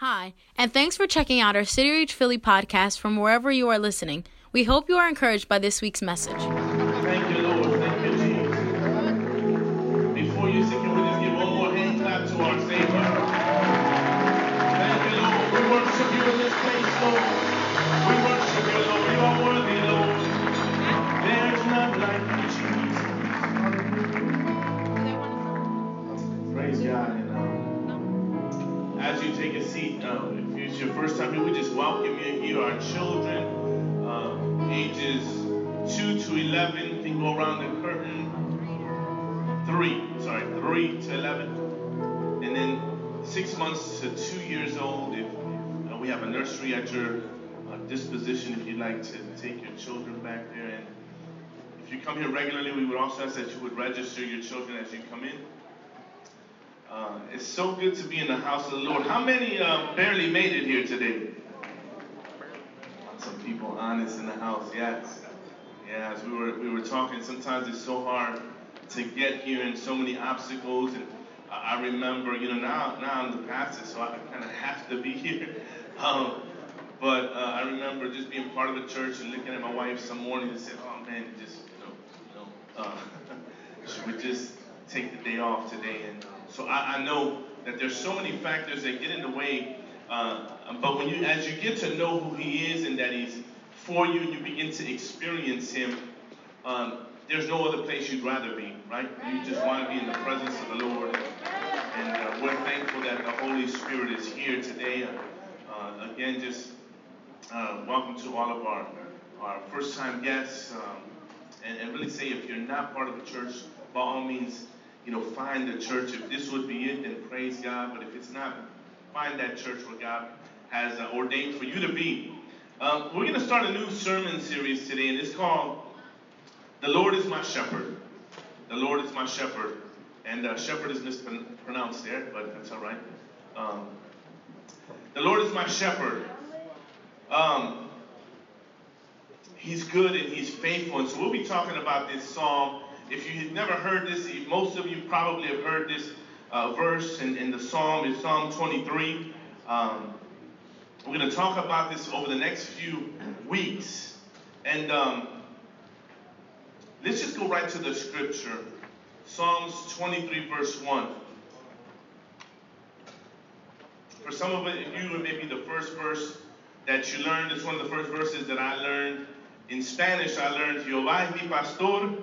Hi, and thanks for checking out our City Reach Philly podcast from wherever you are listening. We hope you are encouraged by this week's message. Around the curtain. 3, sorry, 3 to 11. And then 6 months to 2 years old, if uh, we have a nursery at your uh, disposition if you'd like to take your children back there. And if you come here regularly, we would also ask that you would register your children as you come in. Uh, it's so good to be in the house of the Lord. How many uh, barely made it here today? Some people honest in the house, yes. Yeah, as we were we were talking, sometimes it's so hard to get here and so many obstacles. And I remember, you know, now now I'm the pastor, so I kind of have to be here. Um, but uh, I remember just being part of the church and looking at my wife some morning and said, "Oh man, just you know, you know, uh, should we just take the day off today?" And so I, I know that there's so many factors that get in the way. Uh, but when you, as you get to know who He is and that He's for you, and you begin to experience Him, um, there's no other place you'd rather be, right? You just want to be in the presence of the Lord. And uh, we're thankful that the Holy Spirit is here today. Uh, again, just uh, welcome to all of our, our first time guests. Um, and, and really say, if you're not part of the church, by all means, you know, find the church. If this would be it, then praise God. But if it's not, find that church where God has uh, ordained for you to be. Um, we're going to start a new sermon series today, and it's called The Lord is My Shepherd. The Lord is My Shepherd. And uh, shepherd is mispronounced there, but that's all right. Um, the Lord is my shepherd. Um, he's good and he's faithful. And so we'll be talking about this psalm. If you've never heard this, most of you probably have heard this uh, verse in, in the psalm. It's Psalm 23. Um, we're going to talk about this over the next few weeks. And um, let's just go right to the scripture. Psalms 23, verse 1. For some of you, it may be the first verse that you learned. It's one of the first verses that I learned. In Spanish, I learned, Jehová es mi pastor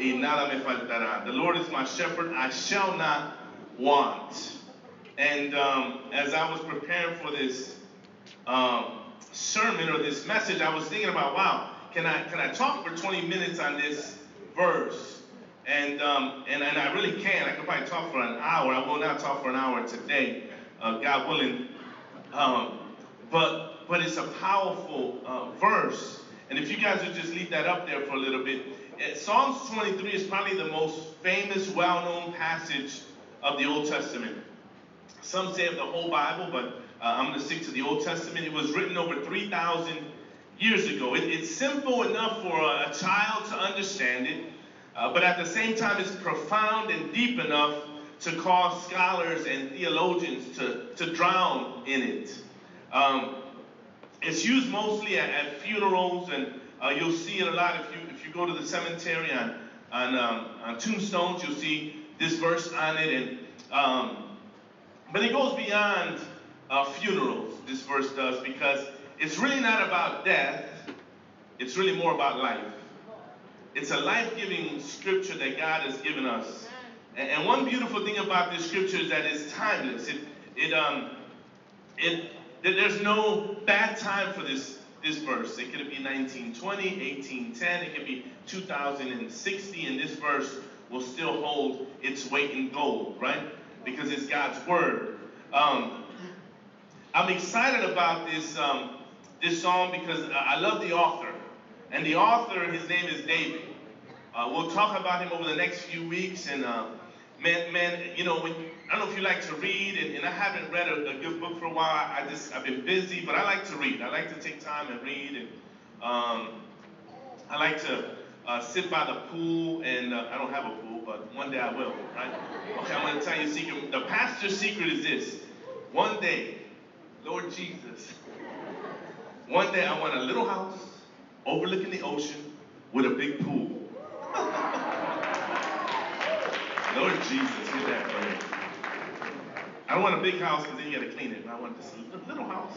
y nada me faltará. The Lord is my shepherd, I shall not want. And um, as I was preparing for this um, sermon or this message, I was thinking about, wow, can I can I talk for 20 minutes on this verse? And um, and and I really can. I could probably talk for an hour. I will not talk for an hour today, uh, God willing. Um, but but it's a powerful uh, verse. And if you guys would just leave that up there for a little bit, it, Psalms 23 is probably the most famous, well-known passage of the Old Testament. Some say of the whole Bible, but uh, I'm going to stick to the Old Testament. It was written over 3,000 years ago. It, it's simple enough for a, a child to understand it, uh, but at the same time, it's profound and deep enough to cause scholars and theologians to, to drown in it. Um, it's used mostly at, at funerals, and uh, you'll see it a lot if you if you go to the cemetery on on, um, on tombstones. You'll see this verse on it, and um, but it goes beyond uh, funerals. This verse does because it's really not about death. It's really more about life. It's a life-giving scripture that God has given us. And, and one beautiful thing about this scripture is that it's timeless. It it um it there's no bad time for this this verse. It could be 1920, 1810, it could be 2060, and this verse will still hold its weight in gold, right? Because it's God's word. Um, I'm excited about this um, this psalm because I love the author, and the author, his name is David. Uh, we'll talk about him over the next few weeks, and uh, man, man, you know, when I don't know if you like to read, and, and I haven't read a, a, good book for a while. I, I, just I've been busy, but I like to read. I like to take time and read, and um, I like to uh, sit by the pool. And uh, I don't have a pool, but one day I will, right? Okay, I'm going to tell you a secret. The pastor's secret is this: one day, Lord Jesus, one day I want a little house overlooking the ocean with a big pool. Lord Jesus, hear that prayer. I don't want a big house because then you got to clean it. I want this little house,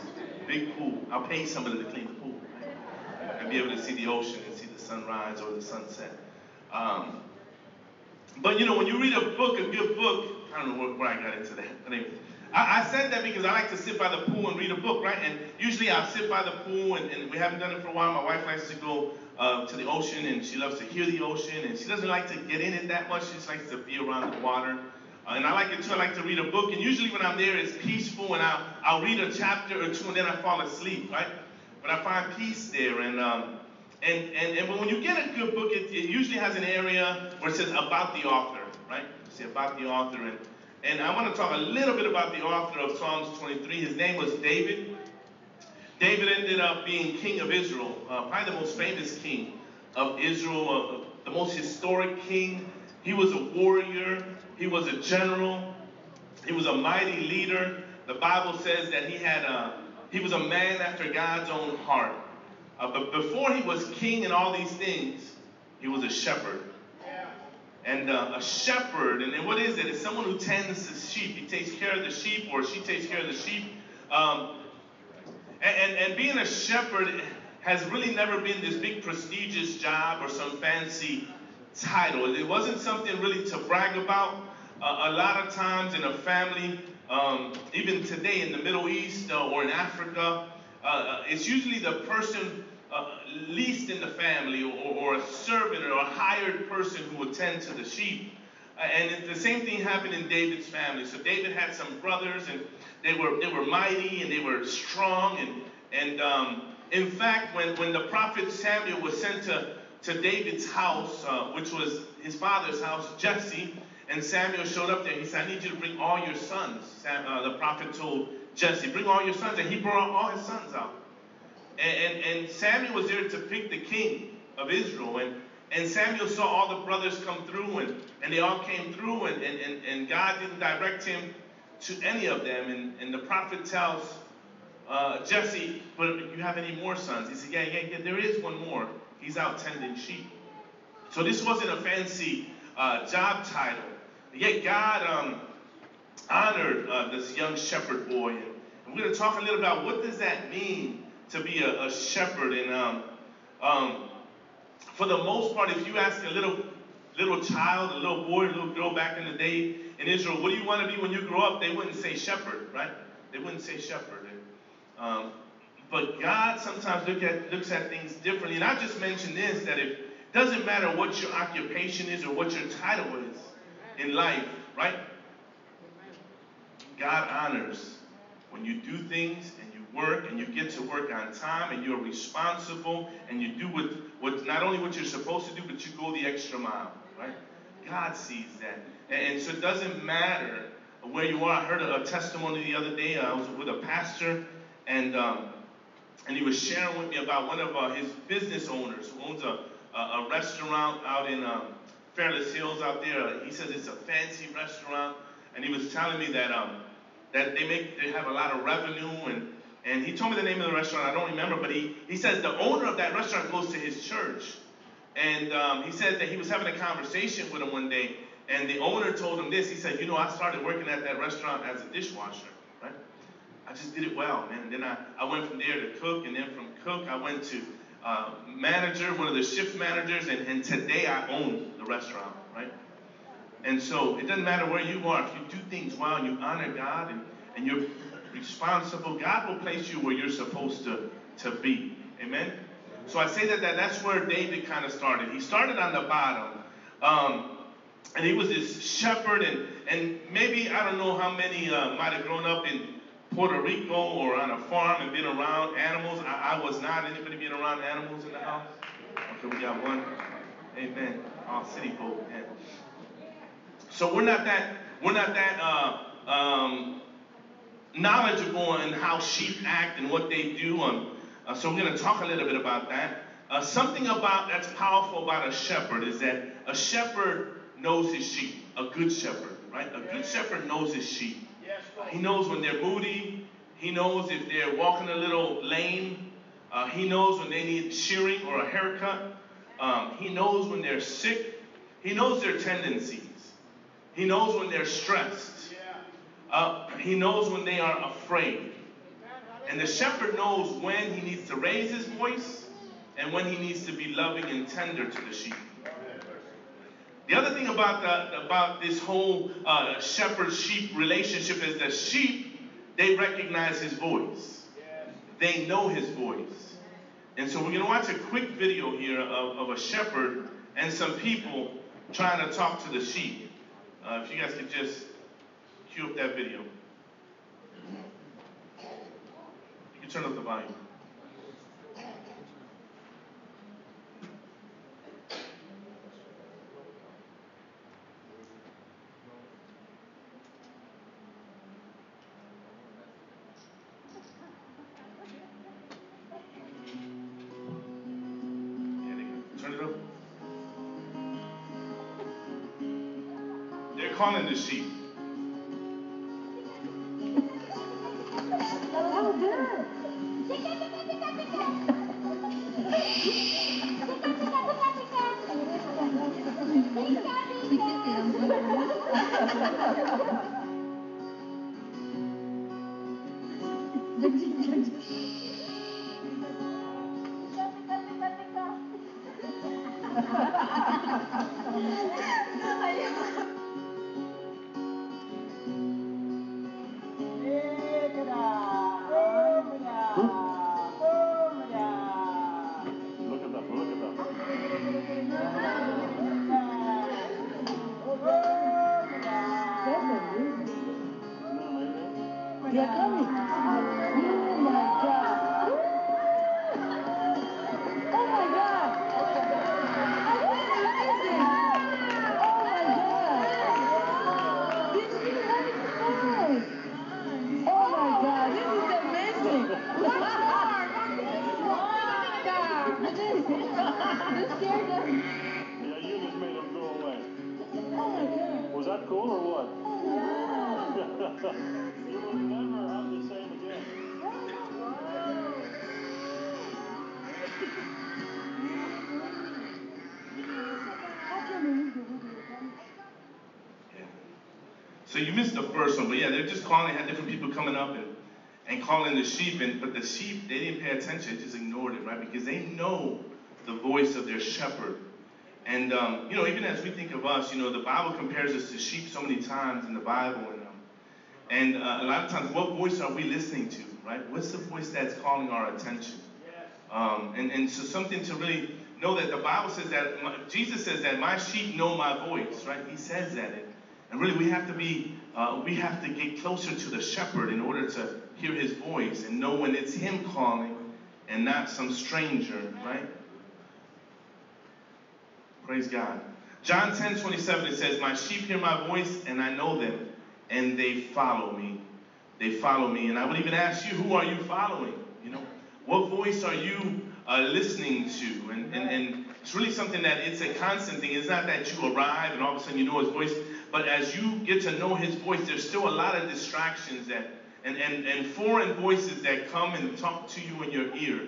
big pool. I'll pay somebody to clean the pool. Right? And be able to see the ocean and see the sunrise or the sunset. Um, but you know, when you read a book, a good book, I don't know where, I got into that. Anyway, I, I, said that because I like to sit by the pool and read a book, right? And usually I'll sit by the pool, and, and we haven't done it for a while. My wife likes to go uh, to the ocean, and she loves to hear the ocean, and she doesn't like to get in it that much. She just likes to be around the water. Uh, and I like it too. I like to read a book, and usually when I'm there, it's peaceful, and I'll, I'll read a chapter or two, and then I fall asleep, right? But I find peace there, and um, and, and, and when you get a good book, it, it usually has an area where it says about the author, right? You Say about the author, and and I want to talk a little bit about the author of Psalms 23. His name was David. David ended up being king of Israel, uh, probably the most famous king of Israel, uh, the most historic king. He was a warrior, he was a general, he was a mighty leader. The Bible says that he had a, he was a man after God's own heart. Uh, but before he was king and all these things, he was a shepherd. And uh, a shepherd, and what is it? It's someone who tends the sheep. He takes care of the sheep, or she takes care of the sheep. Um, and, and, and being a shepherd has really never been this big prestigious job or some fancy title. It wasn't something really to brag about. Uh, a lot of times in a family, um, even today in the Middle East uh, or in Africa, uh, uh it's usually the person least in the family or, or, a servant or a hired person who would tend to the sheep. Uh, and the same thing happened in David's family. So David had some brothers, and they were they were mighty and they were strong. And and um, in fact, when when the prophet Samuel was sent to to David's house, uh, which was his father's house, Jesse, and Samuel showed up there. He said, "I need you to bring all your sons." Sam, uh, the prophet told Jesse, "Bring all your sons," and he brought all his sons out. And, and, and Samuel was there to pick the king of Israel. And, and Samuel saw all the brothers come through, and, and they all came through, and, and, and, God didn't direct him to any of them. And, and the prophet tells uh, Jesse, But you have any more sons? He said, Yeah, yeah, yeah, there is one more. He's out tending sheep. So this wasn't a fancy uh, job title. Yet God um, honored uh, this young shepherd boy. And we're going to talk a little about what does that mean to be a, a shepherd. And um, um, for the most part, if you ask a little little child, a little boy, a little girl back in the day in Israel, what do you want to be when you grow up? They wouldn't say shepherd, right? They wouldn't say shepherd. And, um, but God sometimes look at, looks at things differently. And I just mentioned this that it doesn't matter what your occupation is or what your title is in life, right? God honors when you do things work and you get to work on time and you're responsible and you do what, what not only what you're supposed to do, but you go the extra mile, right? God sees that. And, and so it doesn't matter where you are. I heard a, a testimony the other day. I was with a pastor and um, and he was sharing with me about one of uh, his business owners who owns a, a, a restaurant out in um, Fairless Hills out there. He says it's a fancy restaurant, and he was telling me that um, that they make they have a lot of revenue and and he told me the name of the restaurant. I don't remember, but he, he says the owner of that restaurant goes to his church. And um, he said that he was having a conversation with him one day, and the owner told him this. He said, You know, I started working at that restaurant as a dishwasher, right? I just did it well, man. And then I, I went from there to cook, and then from cook, I went to uh, manager, one of the shift managers, and, and today I own the restaurant, right? And so it doesn't matter where you are, if you do things well and you honor God and, and you're responsible. God will place you where you're supposed to, to be. Amen? So I say that, that that's where David kind of started. He started on the bottom. Um, and he was this shepherd, and, and maybe, I don't know how many uh, might have grown up in Puerto Rico or on a farm and been around animals. I, I was not. Anybody been around animals in the house? Okay, we got one. Amen. All city folk. Man. So we're not that, we're not that uh, um, knowledgeable on how sheep act and what they do. Um, uh, so we're going to talk a little bit about that. Uh, something about that's powerful about a shepherd is that a shepherd knows his sheep. A good shepherd, right? A good shepherd knows his sheep. He knows when they're moody. He knows if they're walking a little lame. Uh, he knows when they need shearing or a haircut. Um, he knows when they're sick. He knows their tendencies. He knows when they're stressed. Uh, he knows when they are afraid. And the shepherd knows when he needs to raise his voice and when he needs to be loving and tender to the sheep. The other thing about the, about this whole uh, shepherd-sheep relationship is that sheep they recognize his voice. They know his voice. And so we're going to watch a quick video here of, of a shepherd and some people trying to talk to the sheep. Uh, if you guys could just cue up that video. You can turn up the volume. Calling the sheep. Calling, had different people coming up and, and calling the sheep, and but the sheep, they didn't pay attention, just ignored it, right? Because they know the voice of their shepherd. And, um, you know, even as we think of us, you know, the Bible compares us to sheep so many times in the Bible. And, um, and uh, a lot of times, what voice are we listening to, right? What's the voice that's calling our attention? Um, and, and so something to really know that the Bible says that, my, Jesus says that my sheep know my voice, right? He says that. And really, we have to be, uh, we have to get closer to the shepherd in order to hear his voice and know when it's him calling and not some stranger, right? Praise God. John 10 27, it says, My sheep hear my voice, and I know them, and they follow me. They follow me. And I would even ask you, who are you following? You know, what voice are you uh, listening to? And, and, and it's really something that it's a constant thing. It's not that you arrive and all of a sudden you know his voice, but as you get to know his voice, there's still a lot of distractions that and, and, and foreign voices that come and talk to you in your ear.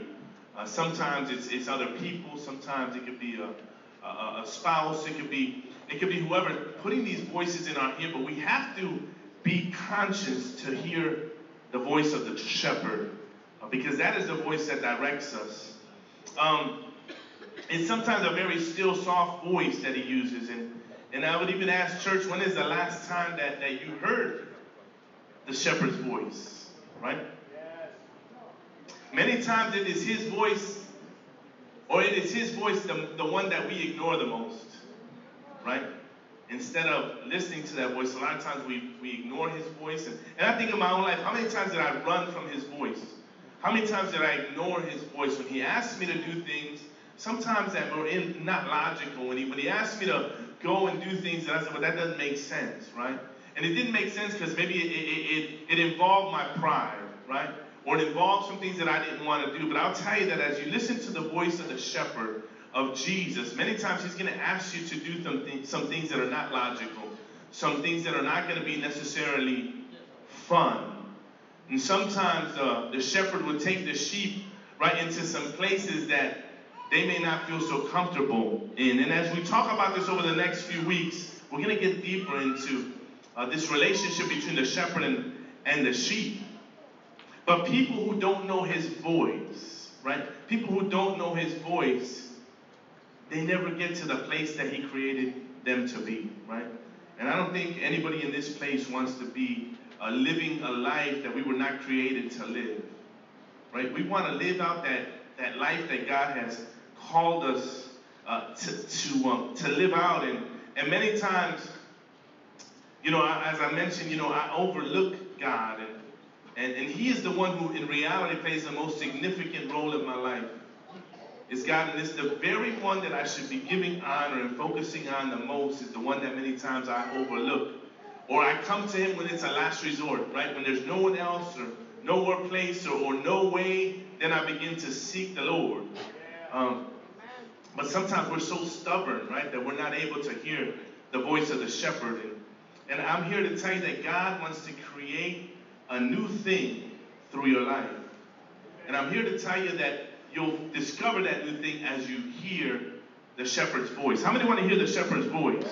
Uh, sometimes it's, it's other people, sometimes it could be a, a, a spouse, it could be it could be whoever putting these voices in our ear, but we have to be conscious to hear the voice of the shepherd uh, because that is the voice that directs us. Um, it's sometimes a very still, soft voice that he uses, and and I would even ask church, when is the last time that, that you heard the shepherd's voice, right? Many times it is his voice, or it is his voice, the, the one that we ignore the most, right? Instead of listening to that voice, a lot of times we, we ignore his voice. And, and I think in my own life, how many times did I run from his voice? How many times did I ignore his voice when he asked me to do things, sometimes that were in, not logical? When he, when he asked me to go and do things, And I said, well, that doesn't make sense, right? And it didn't make sense because maybe it, it, it, it involved my pride, right? Or it involved some things that I didn't want to do. But I'll tell you that as you listen to the voice of the shepherd, of Jesus, many times he's going to ask you to do some, th- some things that are not logical, some things that are not going to be necessarily fun. And sometimes uh, the shepherd would take the sheep right into some places that they may not feel so comfortable in. And as we talk about this over the next few weeks, we're going to get deeper into uh, this relationship between the shepherd and, and the sheep. But people who don't know his voice, right? People who don't know his voice, they never get to the place that he created them to be, right? And I don't think anybody in this place wants to be uh, living a life that we were not created to live, right? We want to live out that, that life that God has called us uh, to, to, um, to live out. And, and many times, you know, as I mentioned, you know, I overlook God. And, and, and He is the one who, in reality, plays the most significant role in my life. Is God, and it's the very one that I should be giving honor and focusing on the most, is the one that many times I overlook. Or I come to Him when it's a last resort, right? When there's no one else or nowhere place or, or no way, then I begin to seek the Lord. Um, but sometimes we're so stubborn, right, that we're not able to hear the voice of the shepherd. And, and I'm here to tell you that God wants to create a new thing through your life. And I'm here to tell you that you'll discover that new thing as you hear the shepherd's voice. How many want to hear the shepherd's voice?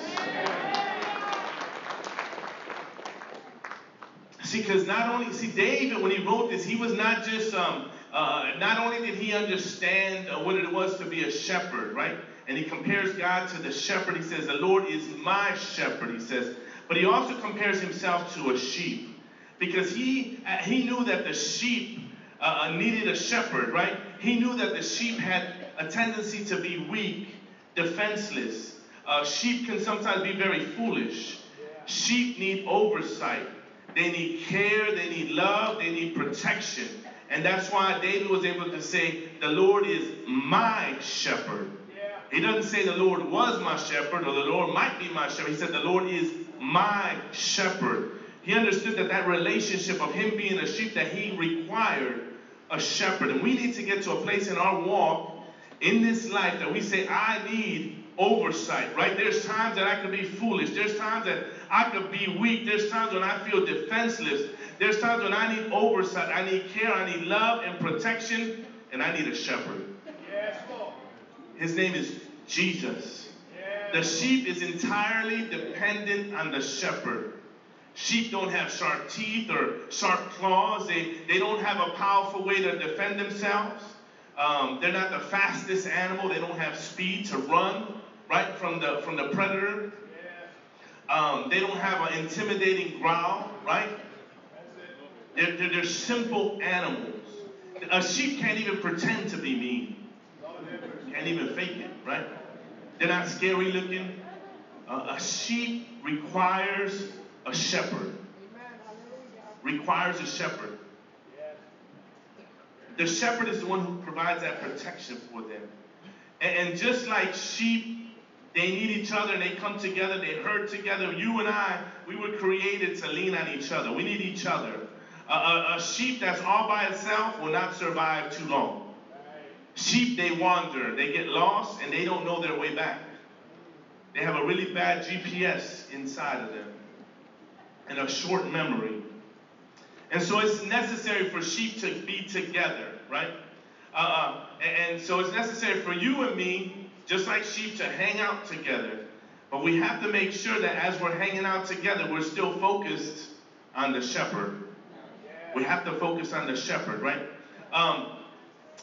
See, because not only, see, David, when he wrote this, he was not just, um, uh, not only did he understand uh, what it was to be a shepherd, right? And he compares God to the shepherd. He says, The Lord is my shepherd, he says. But he also compares himself to a sheep because he, uh, he knew that the sheep uh, uh, needed a shepherd, right? He knew that the sheep had a tendency to be weak, defenseless. Uh, sheep can sometimes be very foolish. Sheep need oversight. They need care, they need love, they need protection. And that's why David was able to say, The Lord is my shepherd. He doesn't say the Lord was my shepherd or the Lord might be my shepherd. He said, The Lord is my shepherd. He understood that that relationship of him being a sheep, that he required a shepherd. And we need to get to a place in our walk in this life that we say, I need oversight, right? There's times that I could be foolish. There's times that I could be weak. There's times when I feel defenseless. There's times when I need oversight. I need care. I need love and protection. And I need a shepherd. His name is Jesus. The sheep is entirely dependent on the shepherd. Sheep don't have sharp teeth or sharp claws. They, they don't have a powerful way to defend themselves. Um, they're not the fastest animal. They don't have speed to run right from the from the predator. Um, they don't have an intimidating growl, right? They're, they're, they're simple animals. A sheep can't even pretend to be mean. Can't even fake it, right? They're not scary looking. Uh, a sheep requires a shepherd. Requires a shepherd. The shepherd is the one who provides that protection for them. And, and just like sheep, they need each other they come together, they herd together. You and I, we were created to lean on each other. We need each other. A, a, a sheep that's all by itself will not survive too long. Sheep, they wander, they get lost, and they don't know their way back. They have a really bad GPS inside of them and a short memory. And so it's necessary for sheep to be together, right? Uh, and so it's necessary for you and me, just like sheep, to hang out together. But we have to make sure that as we're hanging out together, we're still focused on the shepherd. We have to focus on the shepherd, right? Um,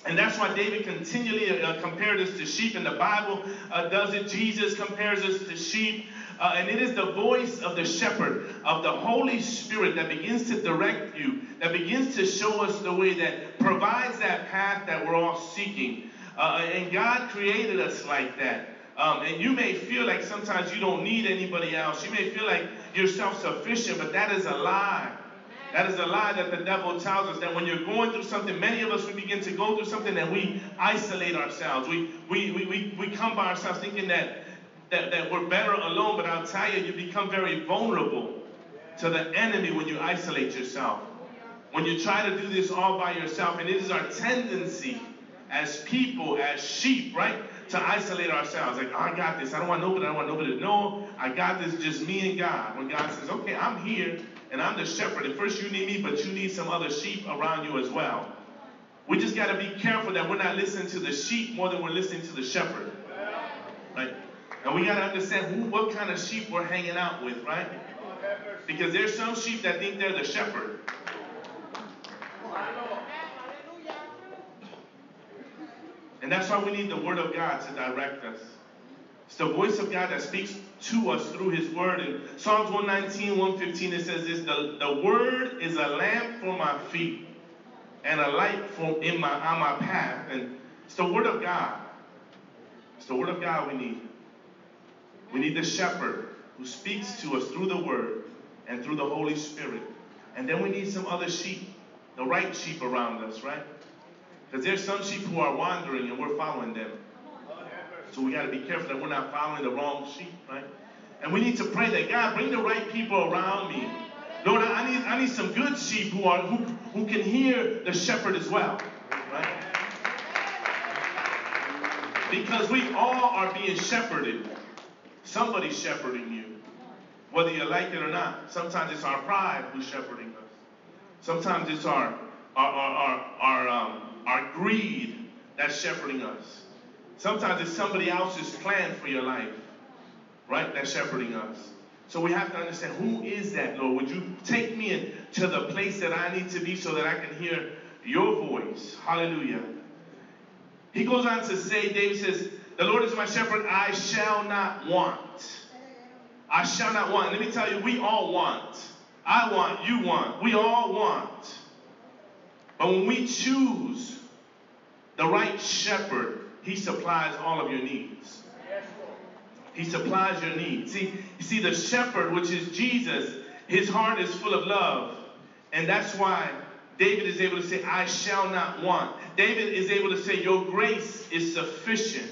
and that's why David continually uh, compared us to sheep, and the Bible uh, does it. Jesus compares us to sheep. Uh, and it is the voice of the shepherd, of the Holy Spirit that begins to direct you, that begins to show us the way, that provides that path that we're all seeking. Uh, and God created us like that. Um, and you may feel like sometimes you don't need anybody else. You may feel like you're self sufficient, but that is a lie. That is a lie that the devil tells us that when you're going through something, many of us, we begin to go through something and we isolate ourselves. We, we, we, we, we come by ourselves thinking that, that, that we're better alone, but I'll tell you, you become very vulnerable to the enemy when you isolate yourself. When you try to do this all by yourself, and it is our tendency as people, as sheep, right, to isolate ourselves. Like, oh, I got this. I don't want nobody. I don't want nobody to know. I got this. Just me and God. When God says, "Okay, I'm here," and I'm the shepherd. At first, you need me, but you need some other sheep around you as well. We just got to be careful that we're not listening to the sheep more than we're listening to the shepherd. Right? And we got to understand who, what kind of sheep we're hanging out with, right? Because there's some sheep that think they're the shepherd. And that's why we need the Word of God to direct us. It's the voice of God that speaks to us through His Word. In Psalms 119, 115, it says this the, the Word is a lamp for my feet and a light for in my on my path. And it's the Word of God. It's the Word of God we need. We need the shepherd who speaks to us through the Word and through the Holy Spirit. And then we need some other sheep, the right sheep around us, right? Because there's some sheep who are wandering and we're following them. So we got to be careful that we're not following the wrong sheep, right? And we need to pray that God bring the right people around me. Lord, I need I need some good sheep who are who, who can hear the shepherd as well, right? Because we all are being shepherded. Somebody's shepherding you, whether you like it or not. Sometimes it's our pride who's shepherding us. Sometimes it's our our our our, our um, our greed that's shepherding us. Sometimes it's somebody else's plan for your life, right? That's shepherding us. So we have to understand who is that, Lord? Would you take me to the place that I need to be so that I can hear your voice? Hallelujah. He goes on to say, David says, The Lord is my shepherd, I shall not want. I shall not want. Let me tell you, we all want. I want, you want, we all want. But when we choose the right shepherd, he supplies all of your needs. He supplies your needs. See, you see, the shepherd, which is Jesus, his heart is full of love. And that's why David is able to say, I shall not want. David is able to say, Your grace is sufficient.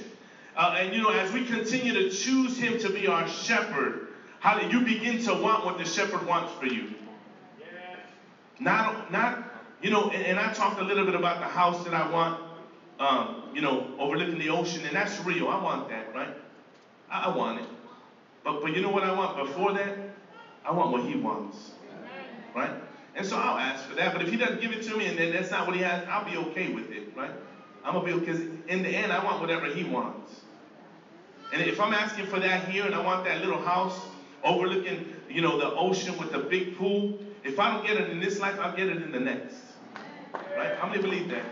Uh, and you know, as we continue to choose him to be our shepherd, how do you begin to want what the shepherd wants for you? Not, not, you know, and, and I talked a little bit about the house that I want um, you know, overlooking the ocean, and that's real. I want that, right? I, I, want it. But but you know what I want before that? I want what he wants. Right? And so I'll ask for that. But if he doesn't give it to me and then that's not what he has, I'll be okay with it, right? I'm gonna be because in the end I want whatever he wants. And if I'm asking for that here and I want that little house overlooking, you know, the ocean with the big pool, if I don't get it in this life, I'll get it in the next. Right? How many believe that?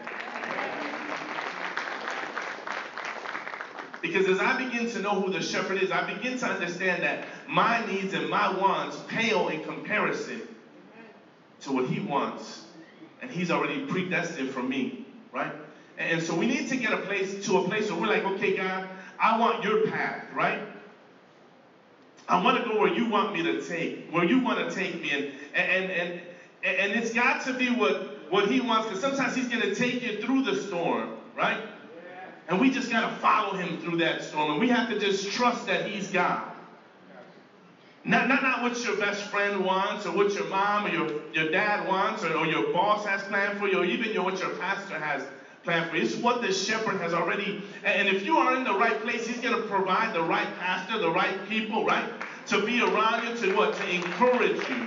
Because as I begin to know who the shepherd is, I begin to understand that my needs and my wants pale in comparison to what he wants. And he's already predestined for me, right? And so we need to get a place to a place where we're like, okay, God, I want your path, right? I want to go where you want me to take, where you want to take me. And and and and it's got to be what, what he wants, because sometimes he's going to take you through the storm, right? And we just got to follow him through that storm. And we have to just trust that he's God. Not, not, not what your best friend wants, or what your mom or your, your dad wants, or, or your boss has planned for you, or even your, what your pastor has planned for you. It's what the shepherd has already. And if you are in the right place, he's going to provide the right pastor, the right people, right? To be around you, to what? To encourage you.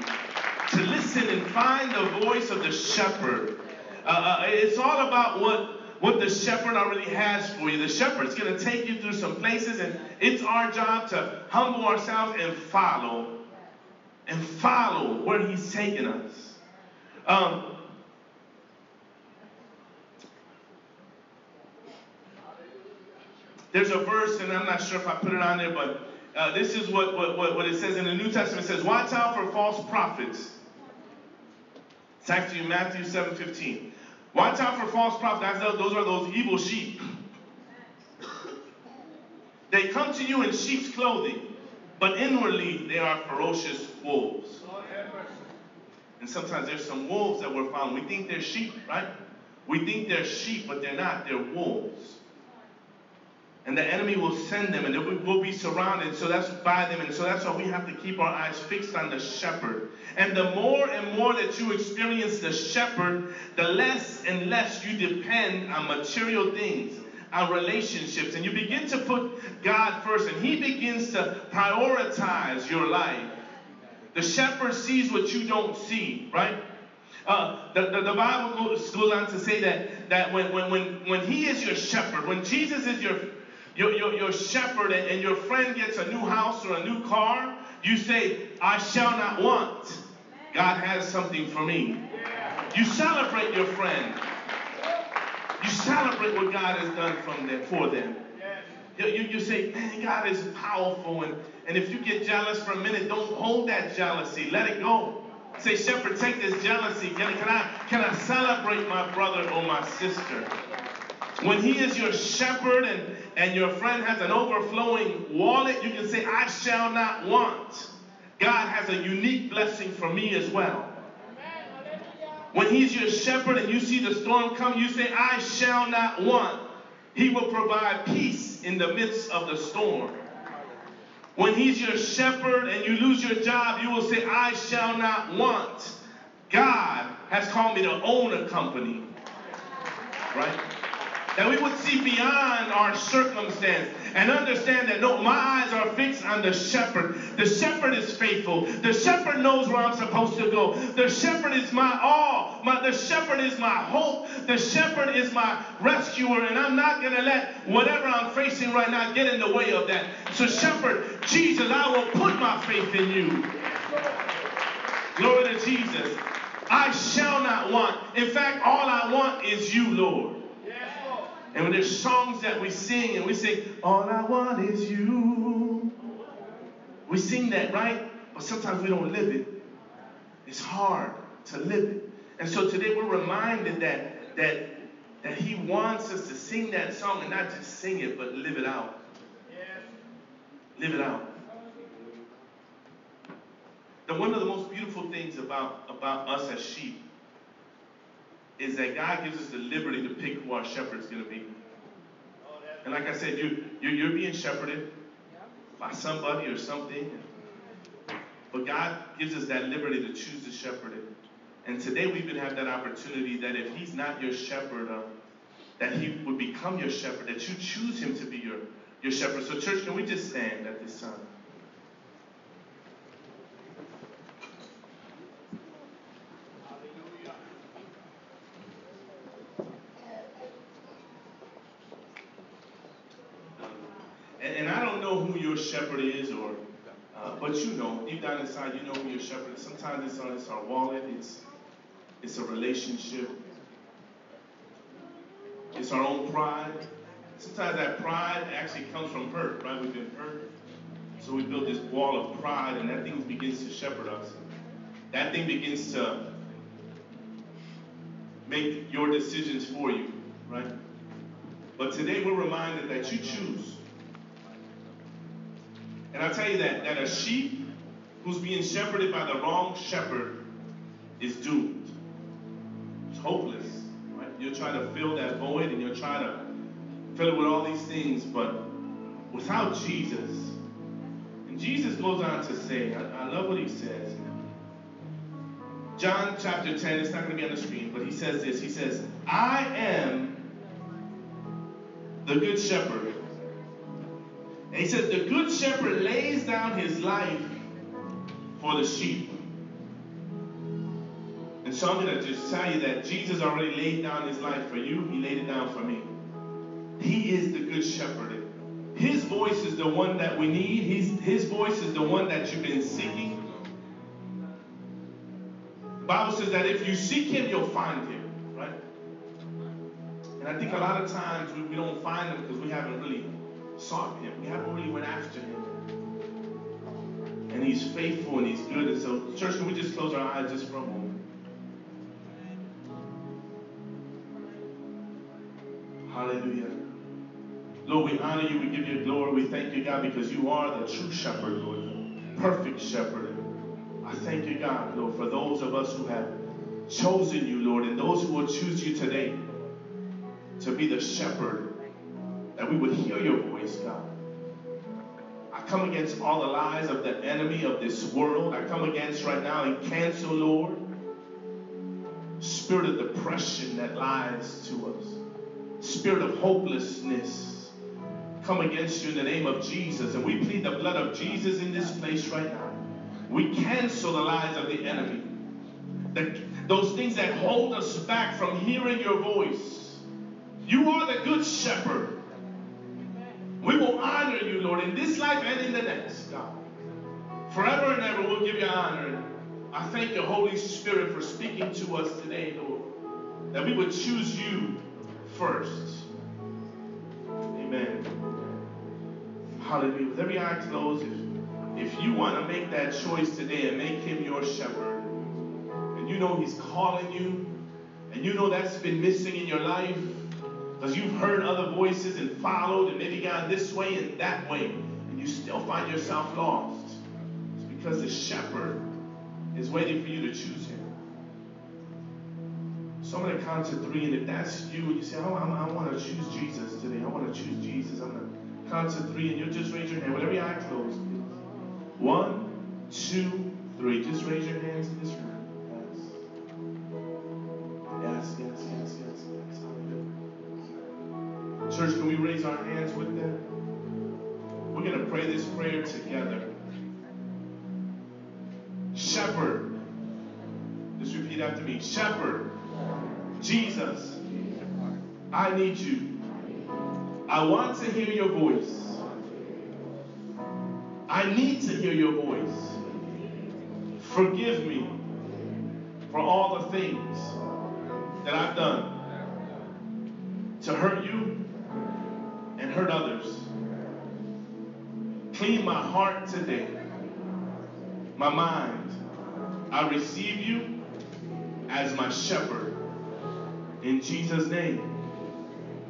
To listen and find the voice of the shepherd. Uh, uh, it's all about what what the shepherd already has for you. The shepherd's going to take you through some places, and it's our job to humble ourselves and follow, and follow where he's taking us. Um, there's a verse, and I'm not sure if I put it on there, but uh, this is what, what, what it says in the New Testament. It says, watch out for false prophets. It's actually Matthew 7 15. Watch out for false prophets. Those are those evil sheep. They come to you in sheep's clothing, but inwardly they are ferocious wolves. And sometimes there's some wolves that we're following. We think they're sheep, right? We think they're sheep, but they're not. They're wolves. And the enemy will send them, and we'll be surrounded. So that's by them, and so that's why we have to keep our eyes fixed on the shepherd. And the more and more that you experience the shepherd, the less and less you depend on material things, on relationships, and you begin to put God first, and He begins to prioritize your life. The shepherd sees what you don't see, right? Uh, the, the, the, Bible goes, goes on to say that, that when, when, when, when he is your shepherd, when Jesus is your, your, your, your shepherd and, your friend gets a new house or a new car, you say, I shall not want. God has something for me. You celebrate your friend. You celebrate what God has done from them, for them. You, you, you say, man, God is powerful. And, and if you get jealous for a minute, don't hold that jealousy. Let it go. Say, shepherd, take this jealousy. Can, can, I, can I celebrate my brother or my sister? When he is your shepherd and, and your friend has an overflowing wallet, you can say, I shall not want. God has a unique blessing for me as well. When he's your shepherd and you see the storm come, you say, I shall not want. He will provide peace in the midst of the storm. When he's your shepherd and you lose your job, you will say, I shall not want. God has called me to own a company. Right? That we would see beyond our circumstance and understand that no, my eyes are fixed on the shepherd. The shepherd is faithful. The shepherd knows where I'm supposed to go. The shepherd is my all. My, the shepherd is my hope. The shepherd is my rescuer, and I'm not going to let whatever I'm facing right now get in the way of that. So, shepherd, Jesus, I will put my faith in you. Glory to Jesus. I shall not want. In fact, all I want is you, Lord. And when there's songs that we sing and we sing, All I want is you. We sing that, right? But sometimes we don't live it. It's hard to live it. And so today we're reminded that that that he wants us to sing that song and not just sing it, but live it out. Live it out. The one of the most beautiful things about, about us as sheep is that God gives us the liberty to pick who our shepherd's going to be. And like I said, you, you, you're being shepherded by somebody or something. But God gives us that liberty to choose to shepherd. And today we even have that opportunity that if He's not your shepherd, uh, that He would become your shepherd, that you choose Him to be your, your shepherd. So, church, can we just stand at this time? shepherd is, or uh, but you know, deep down inside, you know who your shepherd is. Sometimes it's, it's our wallet, it's it's a relationship, it's our own pride. Sometimes that pride actually comes from hurt, right? We've been hurt. So we build this wall of pride, and that thing begins to shepherd us. That thing begins to make your decisions for you, right? But today we're reminded that you choose. And I tell you that, that a sheep who's being shepherded by the wrong shepherd is doomed. It's hopeless. Right? You're trying to fill that void and you're trying to fill it with all these things, but without Jesus, and Jesus goes on to say, I, I love what he says. John chapter 10, it's not going to be on the screen, but he says this. He says, I am the good shepherd. And he says, The good shepherd lays down his life for the sheep. And so I'm going to just tell you that Jesus already laid down his life for you, he laid it down for me. He is the good shepherd. His voice is the one that we need. His, his voice is the one that you've been seeking. The Bible says that if you seek him, you'll find him, right? And I think a lot of times we, we don't find him because we haven't really sought him. We haven't really went after him. And he's faithful and he's good. And so, church, can we just close our eyes just for a moment? Hallelujah. Lord, we honor you. We give you glory. We thank you, God, because you are the true shepherd, Lord, perfect shepherd. I thank you, God, Lord, for those of us who have chosen you, Lord, and those who will choose you today to be the shepherd that we would hear your voice, God. Come against all the lies of the enemy of this world. I come against right now and cancel, Lord, spirit of depression that lies to us, spirit of hopelessness. Come against you in the name of Jesus. And we plead the blood of Jesus in this place right now. We cancel the lies of the enemy. The, those things that hold us back from hearing your voice. You are the good shepherd. Honor you, Lord, in this life and in the next, God. Forever and ever, we'll give you honor. I thank the Holy Spirit for speaking to us today, Lord, that we would choose you first. Amen. Hallelujah. With every eye closed, if, if you want to make that choice today and make him your shepherd, and you know he's calling you, and you know that's been missing in your life, because you've heard other voices and followed and maybe gone this way and that way, and you still find yourself lost. It's because the shepherd is waiting for you to choose him. So I'm going to count to three, and if that's you, and you say, oh, I, I want to choose Jesus today, I want to choose Jesus, I'm going to count to three, and you'll just raise your hand, whatever your eye closed, please. One, two, three. Just raise your hands in this room. Church, can we raise our hands with them? We're going to pray this prayer together. Shepherd. Just repeat after me. Shepherd. Jesus. I need you. I want to hear your voice. I need to hear your voice. Forgive me for all the things that I've done to hurt you and hurt others. Clean my heart today, my mind. I receive you as my shepherd. In Jesus' name,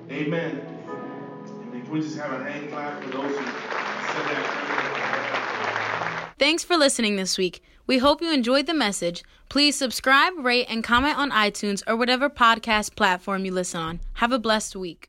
amen. Amen. Can we just have a hand clap for those who said that? Thanks for listening this week. We hope you enjoyed the message. Please subscribe, rate, and comment on iTunes or whatever podcast platform you listen on. Have a blessed week.